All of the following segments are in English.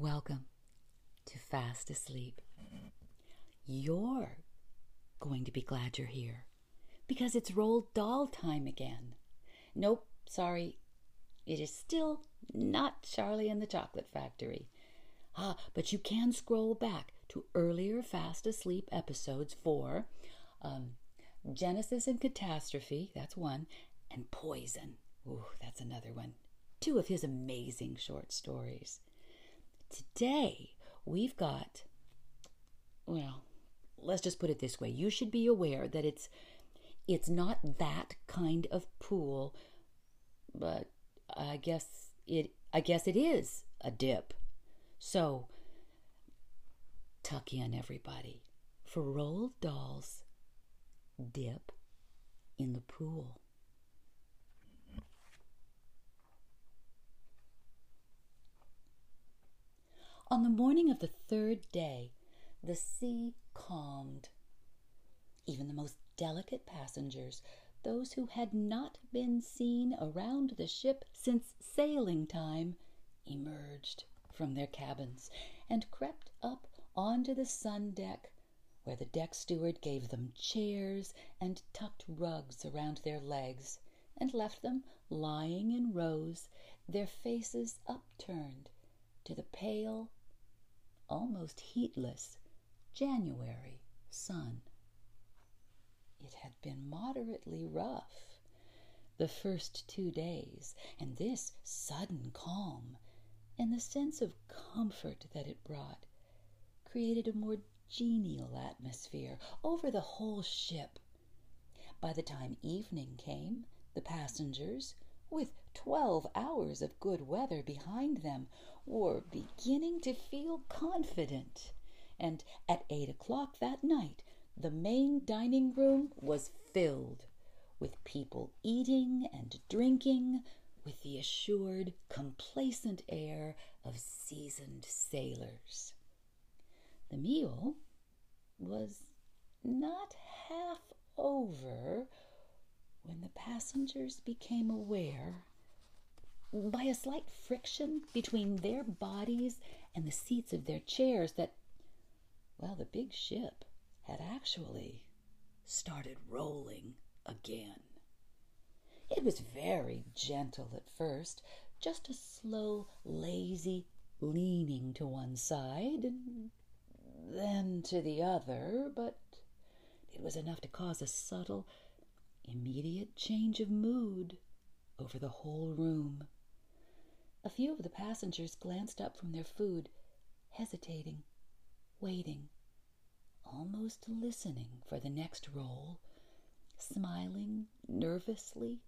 Welcome to Fast Asleep. You're going to be glad you're here because it's Roald Dahl time again. Nope, sorry, it is still not Charlie and the Chocolate Factory. Ah, but you can scroll back to earlier Fast Asleep episodes for um, Genesis and Catastrophe, that's one, and Poison. Ooh, that's another one. Two of his amazing short stories. Today, we've got, well, let's just put it this way. You should be aware that it's it's not that kind of pool, but I guess it I guess it is a dip. So tuck in everybody for Roald Dahl's dip in the pool. On the morning of the third day, the sea calmed. Even the most delicate passengers, those who had not been seen around the ship since sailing time, emerged from their cabins and crept up onto the sun deck, where the deck steward gave them chairs and tucked rugs around their legs and left them lying in rows, their faces upturned to the pale almost heatless January sun. It had been moderately rough the first two days, and this sudden calm and the sense of comfort that it brought created a more genial atmosphere over the whole ship. By the time evening came, the passengers, with twelve hours of good weather behind them, were beginning to feel confident, and at eight o'clock that night the main dining room was filled with people eating and drinking with the assured, complacent air of seasoned sailors. The meal was not half over when the passengers became aware by a slight friction between their bodies and the seats of their chairs that, well, the big ship had actually started rolling again. It was very gentle at first, just a slow, lazy leaning to one side and then to the other, but it was enough to cause a subtle, immediate change of mood over the whole room. A few of the passengers glanced up from their food, hesitating, waiting, almost listening for the next roll, smiling nervously,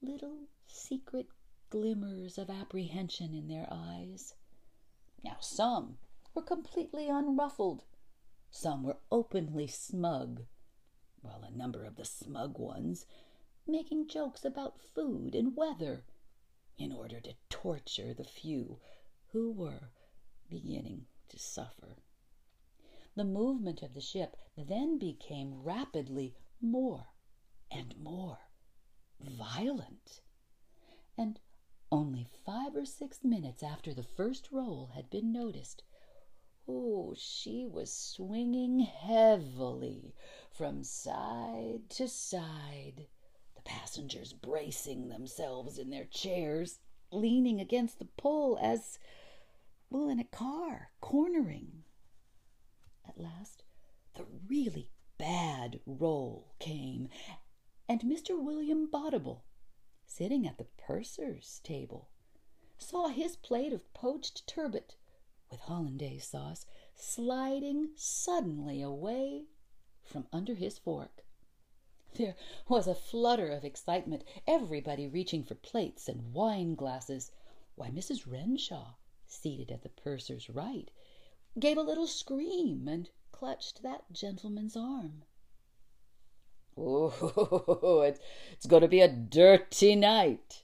little secret glimmers of apprehension in their eyes. Now, some were completely unruffled, some were openly smug, while a number of the smug ones making jokes about food and weather in order to torture the few who were beginning to suffer. The movement of the ship then became rapidly more and more violent, and only five or six minutes after the first roll had been noticed, oh, she was swinging heavily from side to side passengers bracing themselves in their chairs, leaning against the pole as, well, in a car, cornering. At last, the really bad roll came, and Mr. William Botibol, sitting at the purser's table, saw his plate of poached turbot with hollandaise sauce sliding suddenly away from under his fork. There was a flutter of excitement, everybody reaching for plates and wine glasses. Why, Mrs. Renshaw, seated at the purser's right, gave a little scream and clutched that gentleman's arm. Oh, it's going to be a dirty night,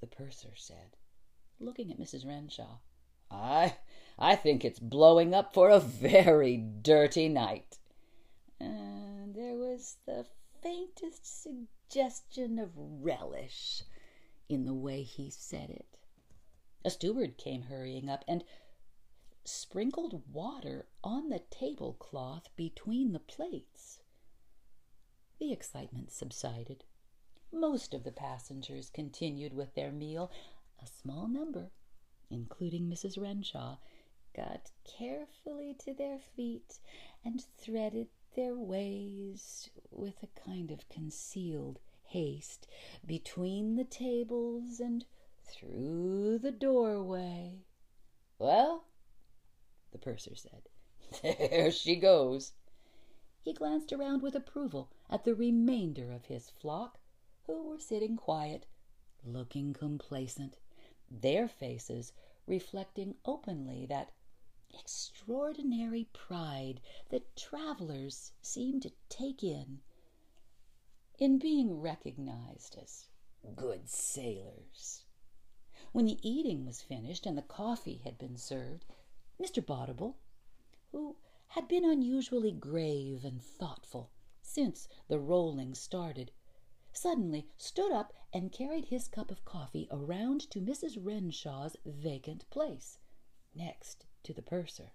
the purser said, looking at Mrs. Renshaw. I, I think it's blowing up for a very dirty night. And there was the faintest suggestion of relish in the way he said it. A steward came hurrying up, and sprinkled water on the tablecloth between the plates. The excitement subsided. Most of the passengers continued with their meal. A small number, including Mrs. Renshaw, got carefully to their feet and threaded their ways with a kind of concealed haste between the tables and through the doorway. Well, the purser said, there she goes. He glanced around with approval at the remainder of his flock, who were sitting quiet, looking complacent, their faces reflecting openly that extraordinary pride that travelers seem to take in in being recognized as good sailors. When the eating was finished and the coffee had been served, Mr. Botibol, who had been unusually grave and thoughtful since the rolling started, suddenly stood up and carried his cup of coffee around to Mrs. Renshaw's vacant place, next to the purser.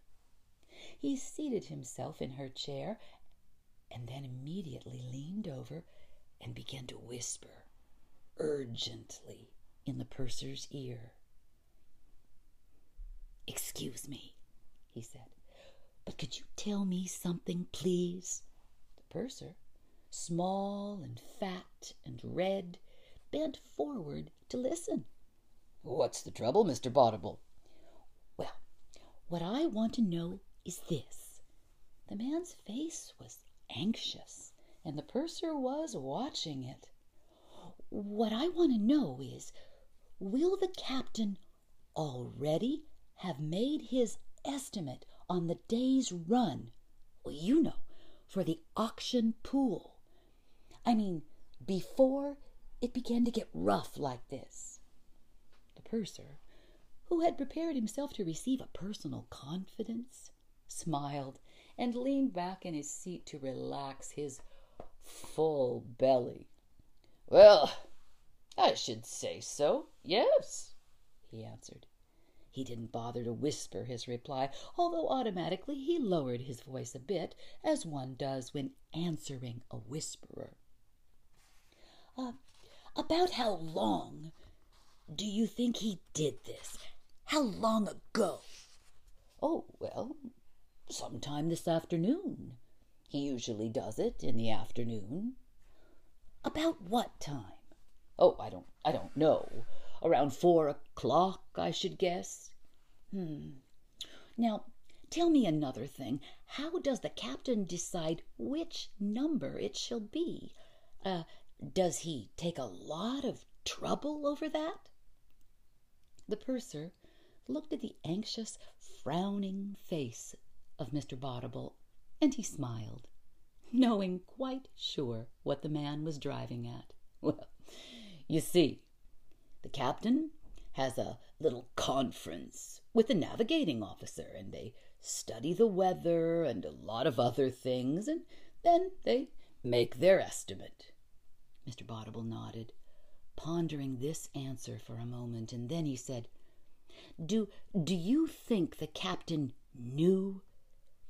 He seated himself in her chair and then immediately leaned over and began to whisper urgently in the purser's ear. Excuse me, he said, but could you tell me something, please? The purser, small and fat and red, bent forward to listen. What's the trouble, Mr. Botibol? What I want to know is this. The man's face was anxious, and the purser was watching it. What I want to know is will the captain already have made his estimate on the day's run? You know, for the auction pool. I mean, before it began to get rough like this. The purser, who had prepared himself to receive a personal confidence, smiled and leaned back in his seat to relax his full belly. Well, I should say so, yes, he answered. He didn't bother to whisper his reply, although automatically he lowered his voice a bit, as one does when answering a whisperer. Uh, about how long do you think he did this? How long ago? Oh, well, sometime this afternoon. He usually does it in the afternoon. About what time? Oh, I don't I don't know. Around four o'clock, I should guess. Hmm. Now, tell me another thing. How does the captain decide which number it shall be? Uh, does he take a lot of trouble over that? The purser looked at the anxious, frowning face of Mr. Botibol and he smiled, knowing quite sure what the man was driving at. Well, you see, the captain has a little conference with the navigating officer, and they study the weather and a lot of other things, and then they make their estimate. Mr. Bottible nodded, pondering this answer for a moment, and then he said, Do do you think the captain knew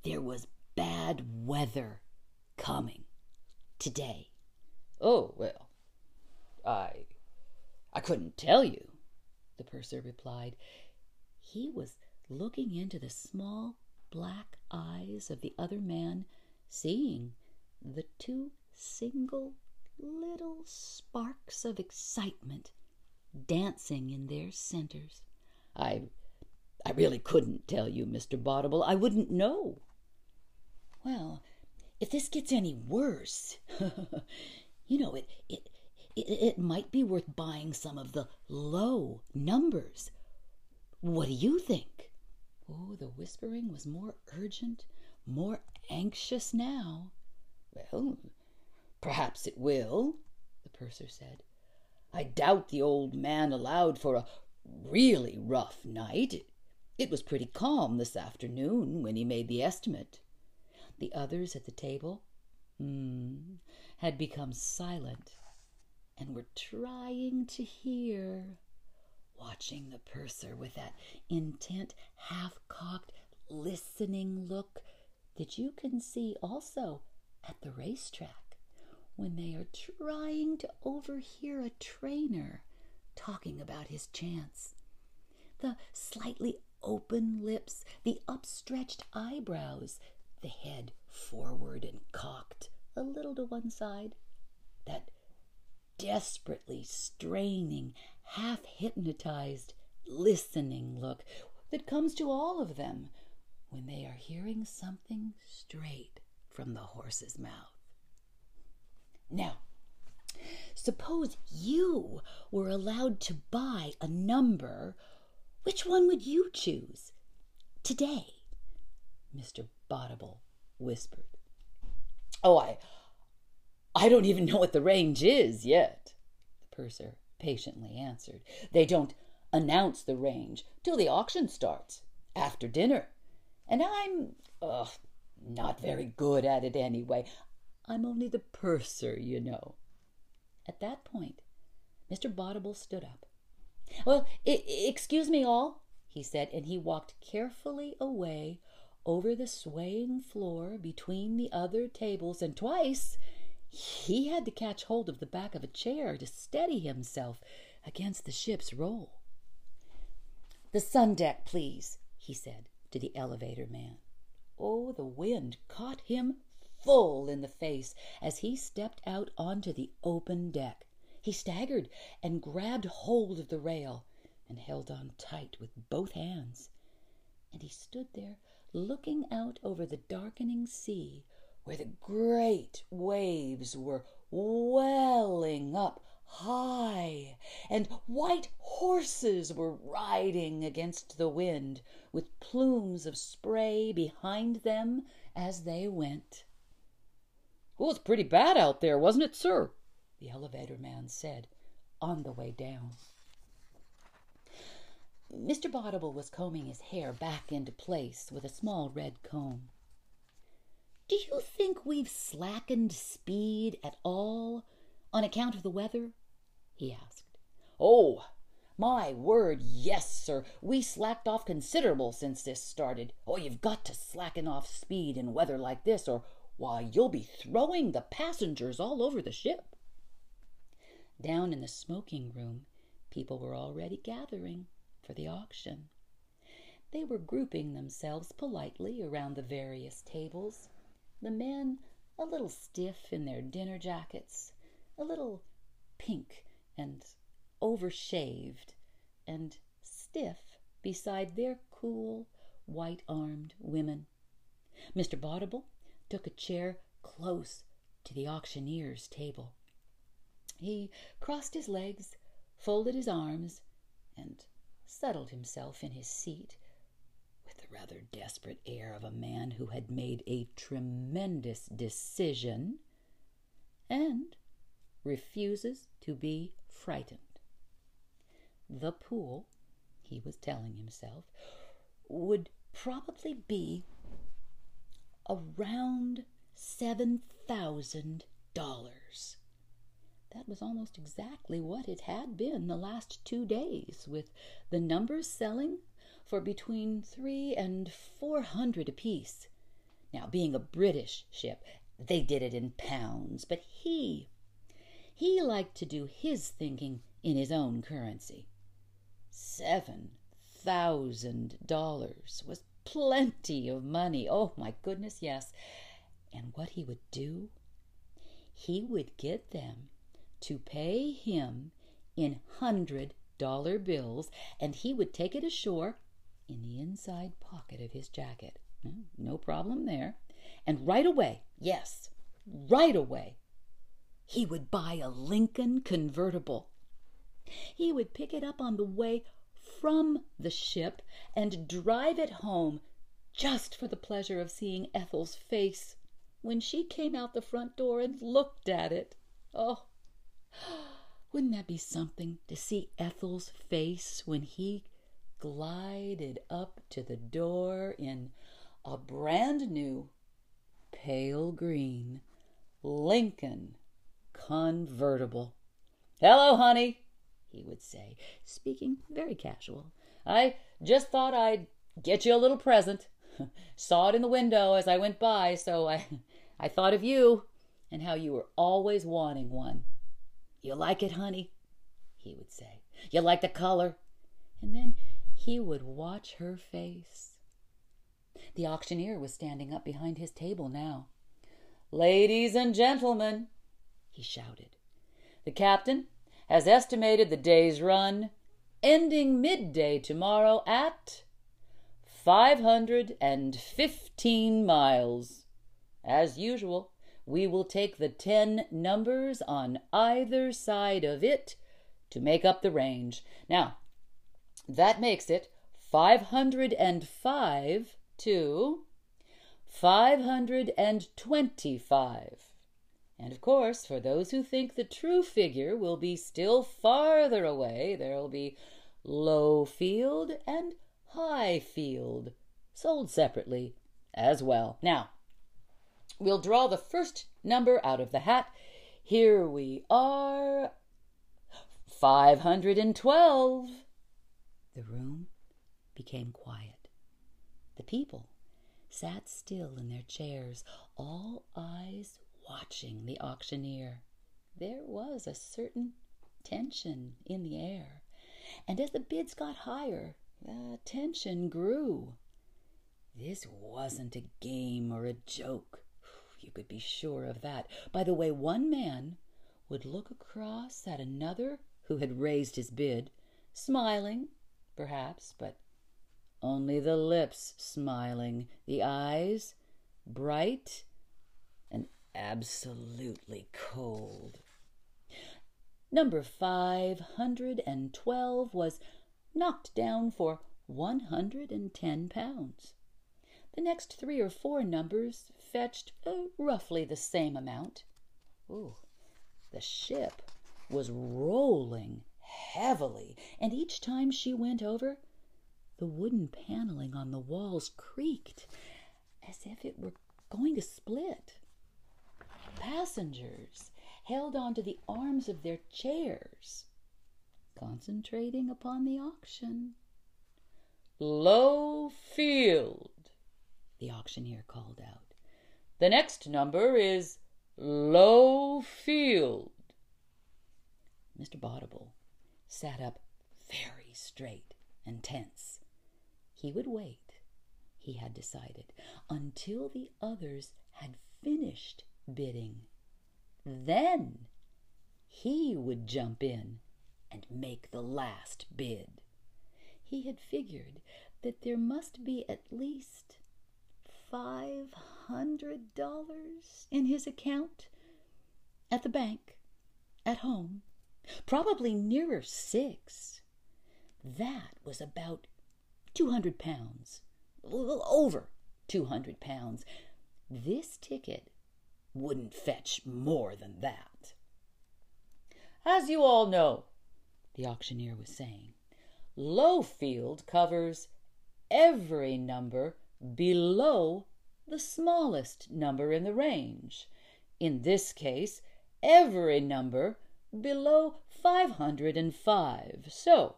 there was bad weather coming today. Oh, well, I I couldn't tell you, the purser replied. He was looking into the small black eyes of the other man, seeing the two single little sparks of excitement dancing in their centers. I I really couldn't tell you, Mr. Botibol. I wouldn't know. Well, if this gets any worse, you know, it, it, it, it might be worth buying some of the low numbers. What do you think? Oh, the whispering was more urgent, more anxious now. Well, perhaps it will, the purser said. I doubt the old man allowed for a really rough night. It was pretty calm this afternoon when he made the estimate. The others at the table mm, had become silent and were trying to hear, watching the purser with that intent, half cocked listening look that you can see also at the racetrack when they are trying to overhear a trainer talking about his chance. The slightly open lips, the upstretched eyebrows, the head forward and cocked a little to one side, that desperately straining, half hypnotized, listening look that comes to all of them when they are hearing something straight from the horse's mouth. Now, suppose you were allowed to buy a number, which one would you choose today? Mr. Botibol whispered. Oh, I I don't even know what the range is yet, the purser patiently answered. They don't announce the range till the auction starts, after dinner. And I'm, ugh, not very good at it anyway. I'm only the purser, you know. At that point, Mr. Botibol stood up. Well, I- excuse me all, he said, and he walked carefully away over the swaying floor between the other tables, and twice he had to catch hold of the back of a chair to steady himself against the ship's roll. The sun deck, please, he said to the elevator man. Oh, the wind caught him full in the face as he stepped out onto the open deck. He staggered and grabbed hold of the rail and held on tight with both hands. And he stood there looking out over the darkening sea where the great waves were welling up high, and white horses were riding against the wind, with plumes of spray behind them as they went. It was pretty bad out there, wasn't it, sir? the elevator man said on the way down. Mr. Botibol was combing his hair back into place with a small red comb. Do you think we've slackened speed at all on account of the weather? he asked. Oh, my word, yes, sir. We slacked off considerable since this started. Oh, you've got to slacken off speed in weather like this, or why, you'll be throwing the passengers all over the ship. Down in the smoking room, people were already gathering for the auction. They were grouping themselves politely around the various tables, the men a little stiff in their dinner jackets, a little pink and overshaved and stiff beside their cool, white armed women. Mr. Botibol took a chair close to the auctioneer's table. He crossed his legs, folded his arms, and settled himself in his seat with the rather desperate air of a man who had made a tremendous decision and refuses to be frightened. The pool, he was telling himself, would probably be around seven thousand dollars. That was almost exactly what it had been the last two days, with the numbers selling for between three and four hundred apiece. Now, being a British ship, they did it in pounds, but he, he liked to do his thinking in his own currency. Seven thousand dollars was plenty of money. Oh, my goodness, yes. And what he would do? He would get them to pay him in hundred dollar bills, and he would take it ashore in the inside pocket of his jacket. No problem there. And right away, yes, right away, he would buy a Lincoln convertible. He would pick it up on the way from the ship and drive it home just for the pleasure of seeing Ethel's face when she came out the front door and looked at it. Oh, wouldn't that be something to see Ethel's face when he glided up to the door in a brand new pale green Lincoln convertible? Hello, honey, he would say, speaking very casual. I just thought I'd get you a little present. saw it in the window as I went by, so I, I thought of you and how you were always wanting one. You like it, honey? He would say. You like the color? And then he would watch her face. The auctioneer was standing up behind his table now. Ladies and gentlemen, he shouted, the captain has estimated the day's run, ending midday tomorrow at five hundred and fifteen miles. As usual, we will take the ten numbers on either side of it to make up the range. Now, that makes it 505 to 525. And of course, for those who think the true figure will be still farther away, there'll be low field and high field, sold separately as well. Now, we'll draw the first number out of the hat. Here we are 512. The room became quiet. The people sat still in their chairs, all eyes watching the auctioneer. There was a certain tension in the air, and as the bids got higher, the tension grew. This wasn't a game or a joke. You could be sure of that by the way one man would look across at another who had raised his bid, smiling, perhaps, but only the lips smiling, the eyes bright absolutely cold. Number 512 was knocked down for 110 pounds. The next three or four numbers fetched uh, roughly the same amount. Ooh, the ship was rolling heavily, and each time she went over, the wooden paneling on the walls creaked as if it were going to split. Passengers held on to the arms of their chairs, concentrating upon the auction. Low field, the auctioneer called out. The next number is low field. Mr. Botibol sat up very straight and tense. He would wait, he had decided, until the others had finished bidding. Then he would jump in and make the last bid. He had figured that there must be at least five hundred dollars in his account at the bank, at home, probably nearer six. That was about two hundred pounds, over two hundred pounds. This ticket wouldn't fetch more than that. As you all know, the auctioneer was saying, Lowfield covers every number below the smallest number in the range. In this case, every number below 505. So,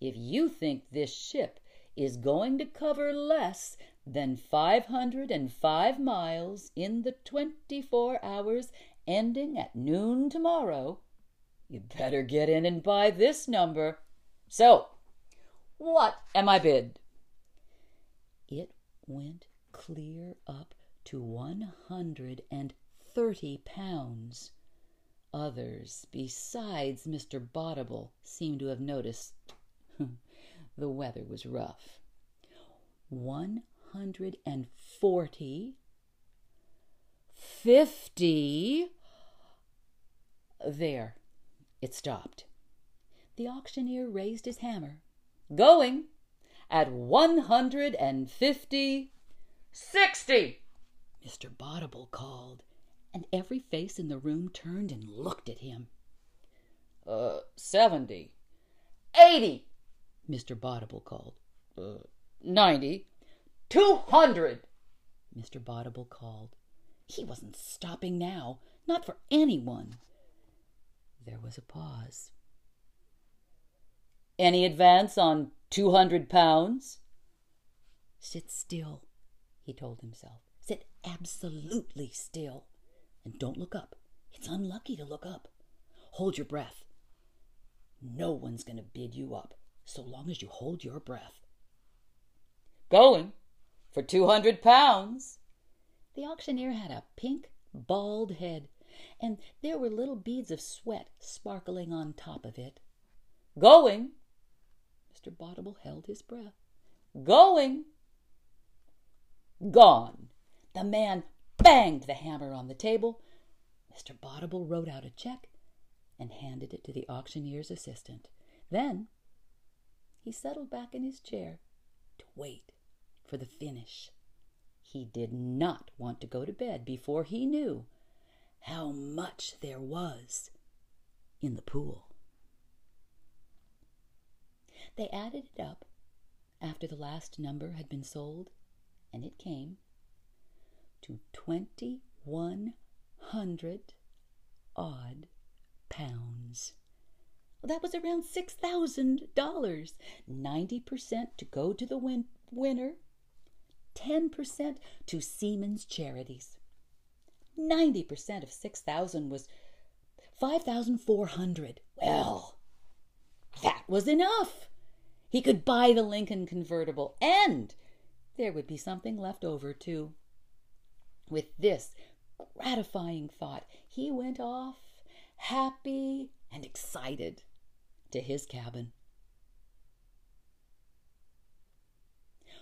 if you think this ship is going to cover less than 505 miles in the 24 hours ending at noon tomorrow, you'd better get in and buy this number. So, what am I bid? It went clear up to 130 pounds. Others besides Mr. Botibol seemed to have noticed the weather was rough. One hundred and forty, fifty. There, it stopped. The auctioneer raised his hammer. Going at one hundred and fifty, sixty. Mr. Botibol called and every face in the room turned and looked at him. Uh, seventy. Eighty, Mr. Botibol called. Uh, ninety. Two hundred, Mr. Botibol called. He wasn't stopping now, not for anyone. There was a pause. Any advance on two hundred pounds? Sit still, he told himself. Sit absolutely still and don't look up. It's unlucky to look up. Hold your breath. No one's going to bid you up so long as you hold your breath. Going for two hundred pounds. The auctioneer had a pink, bald head, and there were little beads of sweat sparkling on top of it. Going. Mr. Bottle held his breath. Going. Gone. The man banged the hammer on the table. Mr. Bottle wrote out a check and handed it to the auctioneer's assistant. Then he settled back in his chair to wait for the finish. He did not want to go to bed before he knew how much there was in the pool. They added it up after the last number had been sold, and it came to twenty one hundred odd pounds. Well, that was around six thousand dollars. Ninety percent to go to the win- winner, ten percent to Seamen's Charities. Ninety percent of six thousand was five thousand four hundred. Well, that was enough. He could buy the Lincoln convertible, and there would be something left over, too. With this gratifying thought, he went off, happy and excited, to his cabin.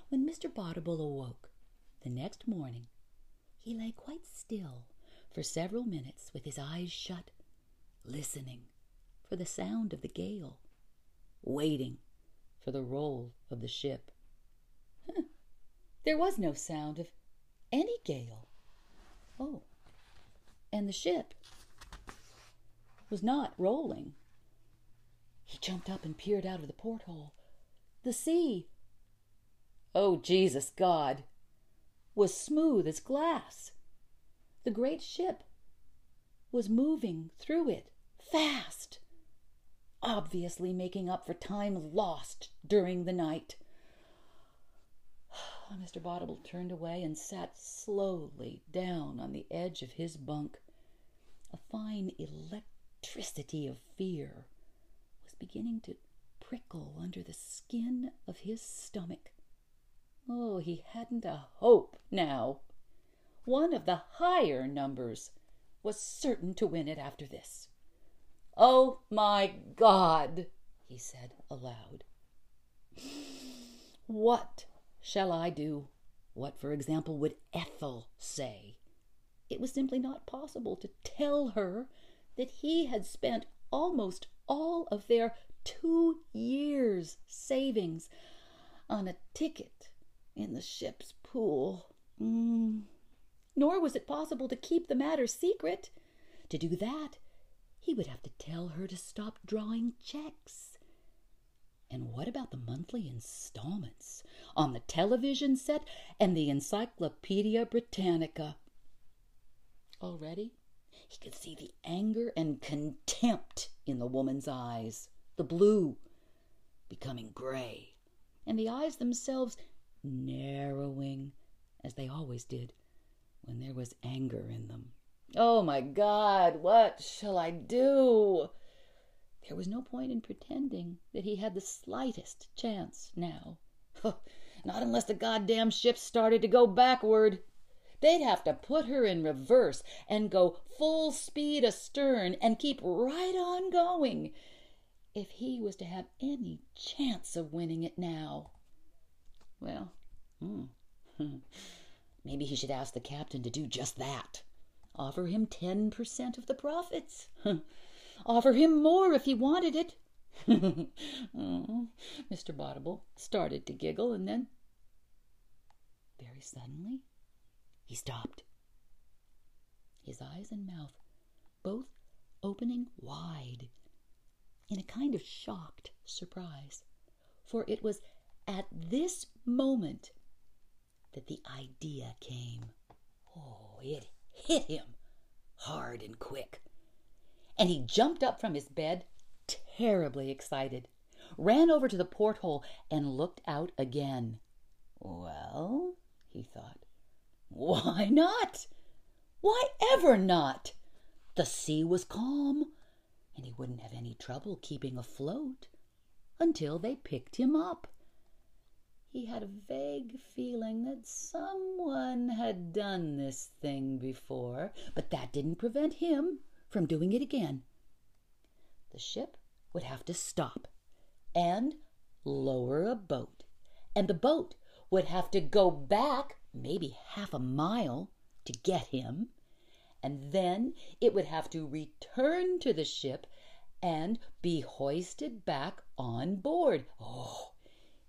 When Mr. Bottle awoke the next morning, he lay quite still for several minutes with his eyes shut, listening for the sound of the gale, waiting for the roll of the ship. There was no sound of any gale. Oh, and the ship was not rolling. He jumped up and peered out of the porthole. The sea, oh Jesus God, was smooth as glass. The great ship was moving through it fast obviously making up for time lost during the night. Mr. Bottle turned away and sat slowly down on the edge of his bunk. A fine electricity of fear beginning to prickle under the skin of his stomach. Oh, he hadn't a hope now. One of the higher numbers was certain to win it after this. Oh my God, he said aloud. What shall I do? What, for example, would Ethel say? It was simply not possible to tell her that he had spent almost all of their two years' savings on a ticket in the ship's pool. Mm. Nor was it possible to keep the matter secret. To do that, he would have to tell her to stop drawing checks. And what about the monthly installments on the television set and the Encyclopedia Britannica? Already, he could see the anger and contempt in the woman's eyes, the blue becoming gray, and the eyes themselves narrowing, as they always did when there was anger in them. Oh my God, what shall I do? There was no point in pretending that he had the slightest chance now. Not unless the goddamn ship started to go backward. They'd have to put her in reverse and go full speed astern and keep right on going if he was to have any chance of winning it now. Well, hmm. maybe he should ask the captain to do just that. Offer him 10% of the profits. Offer him more if he wanted it. oh, Mr. Bottle started to giggle and then, very suddenly, he stopped. His eyes and mouth both opening wide in a kind of shocked surprise, for it was at this moment that the idea came. Oh, it hit him hard and quick. And he jumped up from his bed, terribly excited, ran over to the porthole, and looked out again. Well, he thought, Why not? Why ever not? The sea was calm, and he wouldn't have any trouble keeping afloat until they picked him up. He had a vague feeling that someone had done this thing before, but that didn't prevent him from doing it again. The ship would have to stop and lower a boat, and the boat would have to go back maybe half a mile to get him, and then it would have to return to the ship and be hoisted back on board. Oh,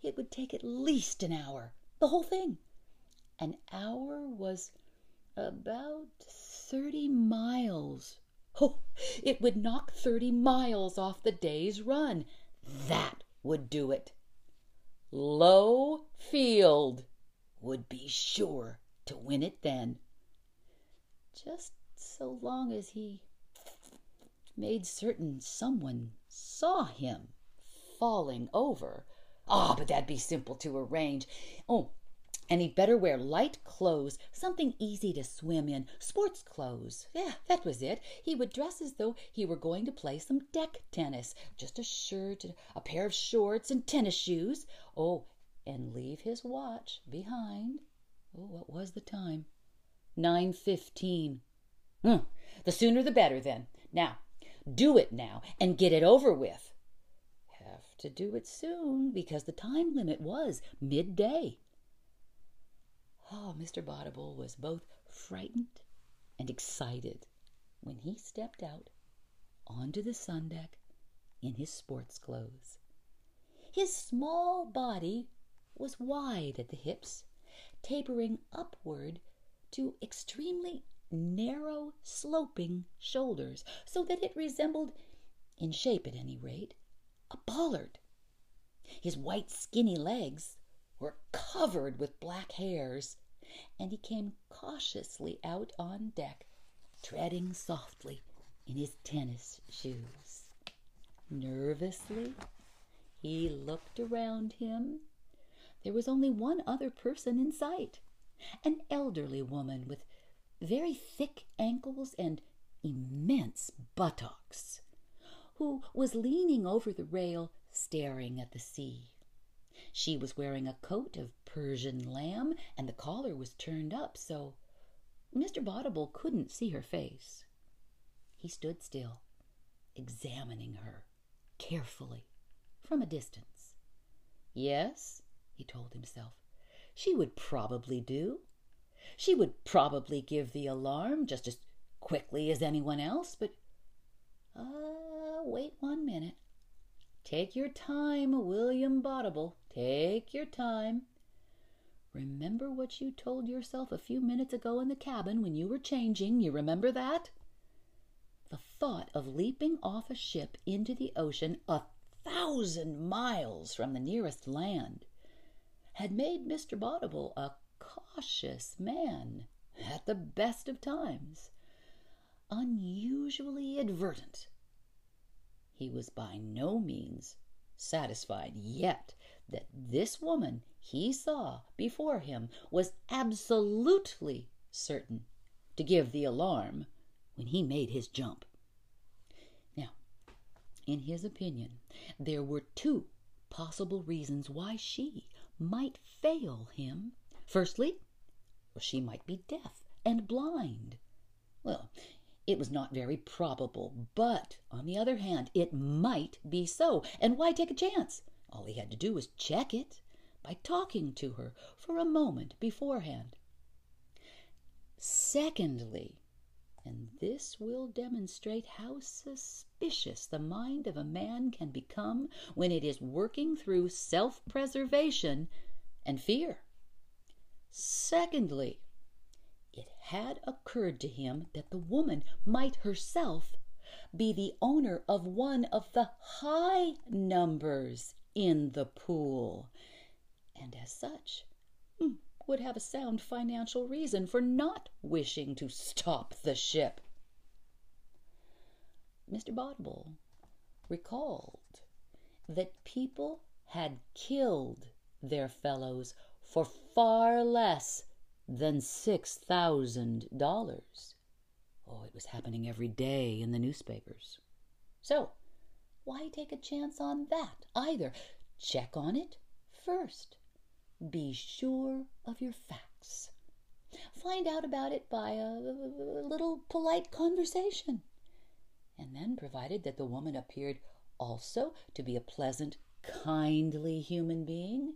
it would take at least an hour, the whole thing. An hour was about thirty miles. Oh, it would knock thirty miles off the day's run. That would do it. Low Field would be sure to win it then. Just so long as he made certain someone saw him falling over. Ah, but that'd be simple to arrange. Oh, and he'd better wear light clothes, something easy to swim in, sports clothes. Yeah, that was it. He would dress as though he were going to play some deck tennis. Just a shirt, a pair of shorts, and tennis shoes. Oh, and leave his watch behind. Oh, what was the time? Nine fifteen. Hmm, the sooner the better, then. Now, do it now and get it over with. Have to do it soon because the time limit was midday. Oh, Mr. Botibol was both frightened and excited when he stepped out onto the sun deck in his sports clothes. His small body was wide at the hips, tapering upward to extremely narrow, sloping shoulders, so that it resembled, in shape at any rate, a bollard. His white, skinny legs were covered with black hairs, and he came cautiously out on deck, treading softly in his tennis shoes. Nervously, he looked around him. There was only one other person in sight an elderly woman with very thick ankles and immense buttocks, who was leaning over the rail staring at the sea. She was wearing a coat of Persian lamb, and the collar was turned up so Mr. Botibol couldn't see her face. He stood still, examining her carefully from a distance. Yes, he told himself, she would probably do. She would probably give the alarm just as quickly as anyone else, but ah, uh, wait one minute. Take your time, William Botibol. Take your time. Remember what you told yourself a few minutes ago in the cabin when you were changing. You remember that? The thought of leaping off a ship into the ocean a thousand miles from the nearest land had made Mr. Botibol a cautious man at the best of times, unusually advertent he was by no means satisfied yet that this woman he saw before him was absolutely certain to give the alarm when he made his jump. Now, in his opinion, there were two possible reasons why she might fail him. Firstly, she might be deaf and blind. Well, it was not very probable, but on the other hand, it might be so. And why take a chance? All he had to do was check it by talking to her for a moment beforehand. Secondly, and this will demonstrate how suspicious the mind of a man can become when it is working through self preservation and fear. Secondly, it had occurred to him that the woman might herself be the owner of one of the high numbers in the pool, and as such hmm, would have a sound financial reason for not wishing to stop the ship. Mr. Botibol recalled that people had killed their fellows for far less than six thousand dollars. Oh, it was happening every day in the newspapers. So, why take a chance on that either? Check on it first. Be sure of your facts. Find out about it by a little polite conversation. And then, provided that the woman appeared also to be a pleasant, kindly human being,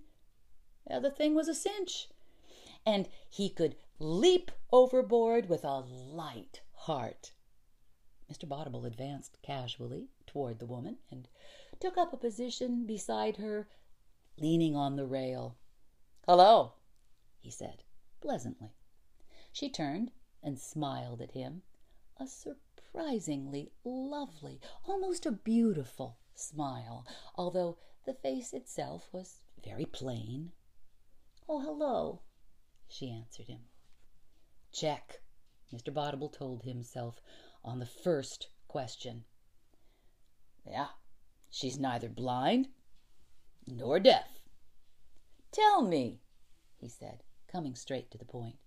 the thing was a cinch. And he could leap overboard with a light heart. Mr. Botibol advanced casually toward the woman and took up a position beside her, leaning on the rail. Hello, he said pleasantly. She turned and smiled at him, a surprisingly lovely, almost a beautiful smile, although the face itself was very plain. Oh, hello, she answered him. Check, Mr. Botibol told himself on the first question. Yeah, she's neither blind nor deaf. Tell me, he said, coming straight to the point,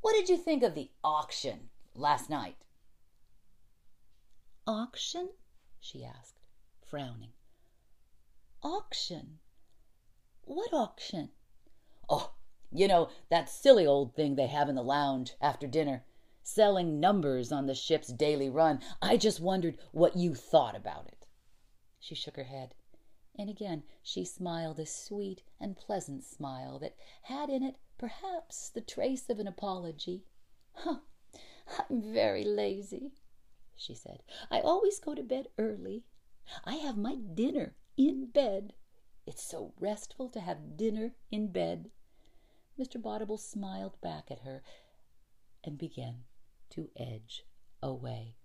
what did you think of the auction last night? Auction? she asked, frowning. Auction? What auction? Oh, you know, that silly old thing they have in the lounge after dinner, selling numbers on the ship's daily run. I just wondered what you thought about it. She shook her head, and again she smiled a sweet and pleasant smile that had in it perhaps the trace of an apology. I'm very lazy, she said. I always go to bed early. I have my dinner in bed. It's so restful to have dinner in bed. Mr. Botibol smiled back at her and began to edge away.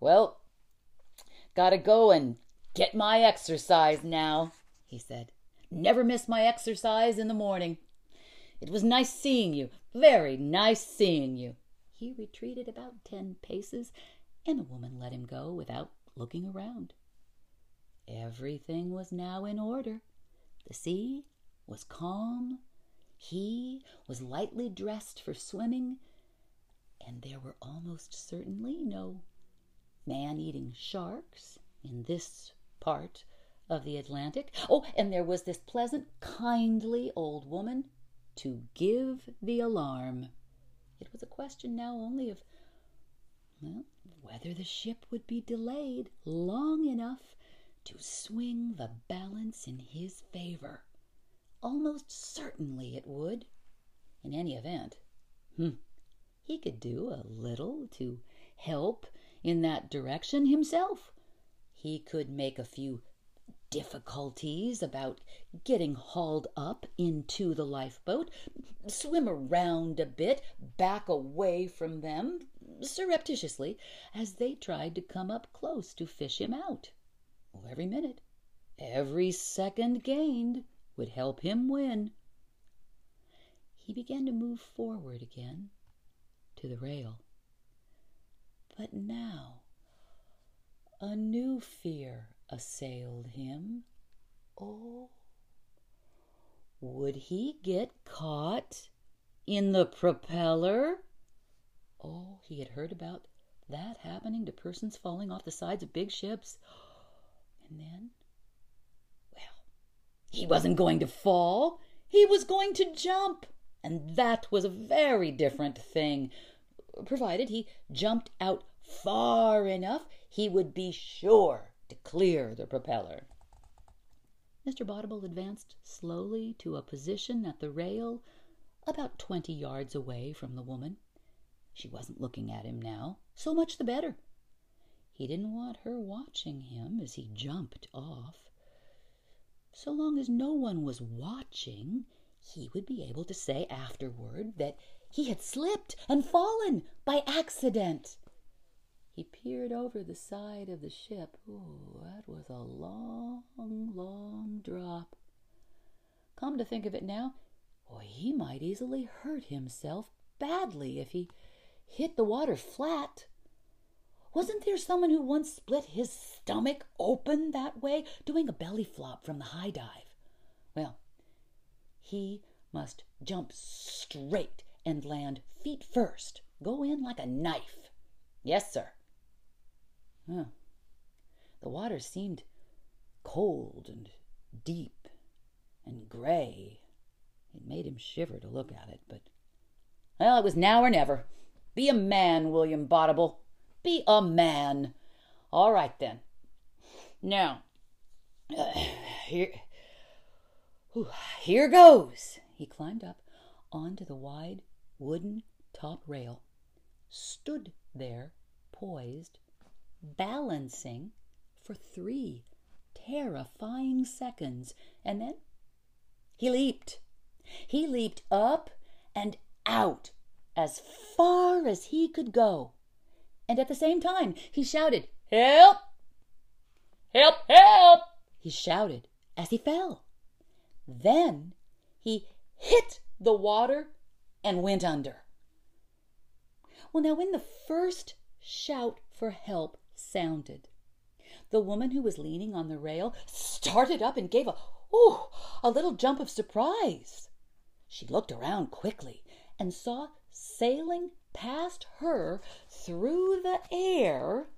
Well, gotta go and get my exercise now, he said. Never miss my exercise in the morning. It was nice seeing you, very nice seeing you. He retreated about ten paces, and the woman let him go without looking around. Everything was now in order. The sea was calm he was lightly dressed for swimming, and there were almost certainly no man eating sharks in this part of the Atlantic. Oh, and there was this pleasant, kindly old woman to give the alarm. It was a question now only of well, whether the ship would be delayed long enough to swing the balance in his favor. Almost certainly it would. In any event, hmm, he could do a little to help in that direction himself. He could make a few difficulties about getting hauled up into the lifeboat, swim around a bit, back away from them surreptitiously as they tried to come up close to fish him out. Every minute, every second gained would help him win. He began to move forward again to the rail. But now a new fear assailed him. Oh, would he get caught in the propeller? Oh, he had heard about that happening to persons falling off the sides of big ships. And then well, he wasn't going to fall, he was going to jump. And that was a very different thing. Provided he jumped out far enough, he would be sure to clear the propeller. Mr. Botibol advanced slowly to a position at the rail about twenty yards away from the woman. She wasn't looking at him now, so much the better. He didn't want her watching him as he jumped off. So long as no one was watching, he would be able to say afterward that he had slipped and fallen by accident. He peered over the side of the ship. Oh, that was a long, long drop. Come to think of it now, oh, he might easily hurt himself badly if he hit the water flat. Wasn't there someone who once split his stomach open that way, doing a belly flop from the high dive? Well, he must jump straight and land feet first. Go in like a knife. Yes, sir. Huh. The water seemed cold and deep and gray. It made him shiver to look at it, but. Well, it was now or never. Be a man, William Botibol. Be a man. All right, then. Now, uh, here, here goes. He climbed up onto the wide wooden top rail, stood there, poised, balancing for three terrifying seconds, and then he leaped. He leaped up and out as far as he could go. And at the same time, he shouted, Help! Help! Help! He shouted as he fell. Then he hit the water and went under. Well, now, when the first shout for help sounded, the woman who was leaning on the rail started up and gave a, ooh, a little jump of surprise. She looked around quickly and saw sailing past her through the air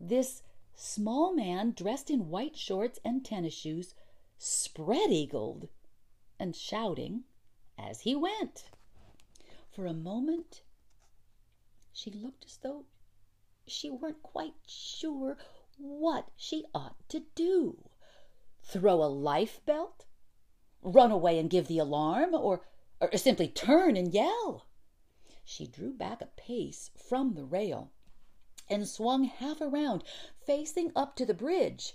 this small man dressed in white shorts and tennis shoes, spread eagled and shouting as he went. For a moment, she looked as though she weren't quite sure what she ought to do. Throw a life belt? Run away and give the alarm? Or, or simply turn and yell? She drew back a pace from the rail and swung half around, facing up to the bridge.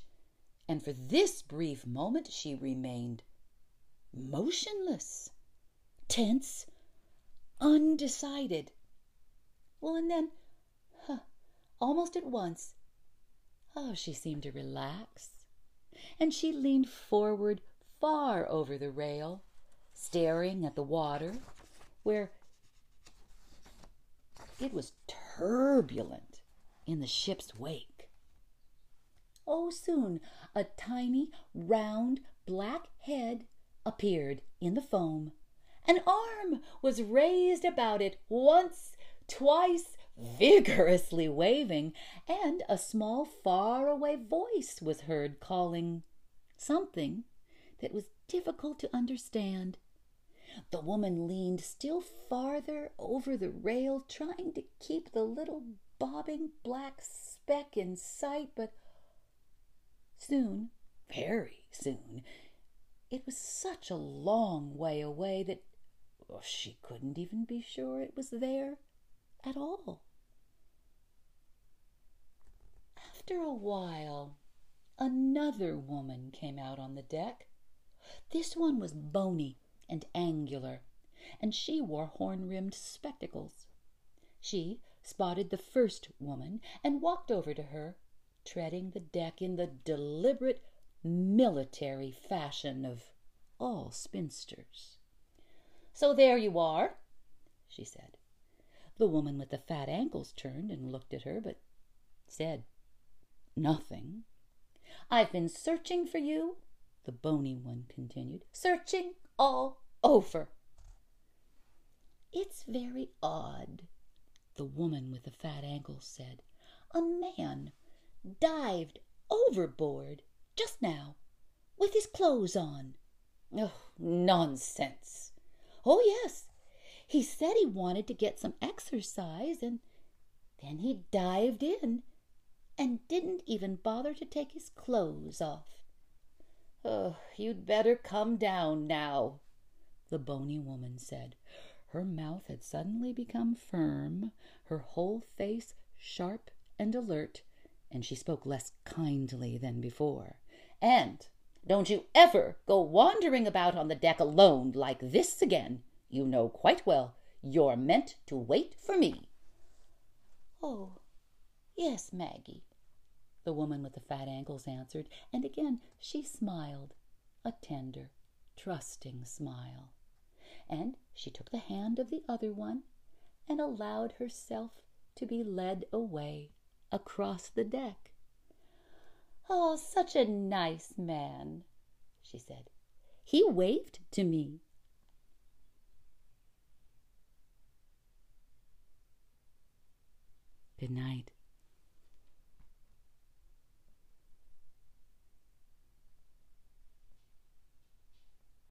And for this brief moment she remained motionless, tense, undecided. Well, and then, huh, almost at once, oh, she seemed to relax, and she leaned forward far over the rail, staring at the water, where it was turbulent in the ship's wake. Oh, soon a tiny, round, black head appeared in the foam. An arm was raised about it once, twice, vigorously waving, and a small, far-away voice was heard calling something that was difficult to understand. The woman leaned still farther over the rail, trying to keep the little bobbing black speck in sight, but soon, very soon, it was such a long way away that she couldn't even be sure it was there at all. After a while, another woman came out on the deck. This one was bony and angular, and she wore horn rimmed spectacles. She spotted the first woman and walked over to her, treading the deck in the deliberate military fashion of all spinsters. So there you are, she said. The woman with the fat ankles turned and looked at her, but said nothing. I've been searching for you, the bony one continued, searching all over. It's very odd, the woman with the fat ankles said. A man dived overboard just now with his clothes on. Oh, nonsense. Oh, yes. He said he wanted to get some exercise, and then he dived in and didn't even bother to take his clothes off. Oh, you'd better come down now, the bony woman said. Her mouth had suddenly become firm, her whole face sharp and alert, and she spoke less kindly than before. And don't you ever go wandering about on the deck alone like this again. You know quite well you're meant to wait for me. Oh, yes, Maggie, the woman with the fat ankles answered, and again she smiled, a tender, trusting smile and she took the hand of the other one and allowed herself to be led away across the deck. "Oh, such a nice man!" she said. "He waved to me." Good night.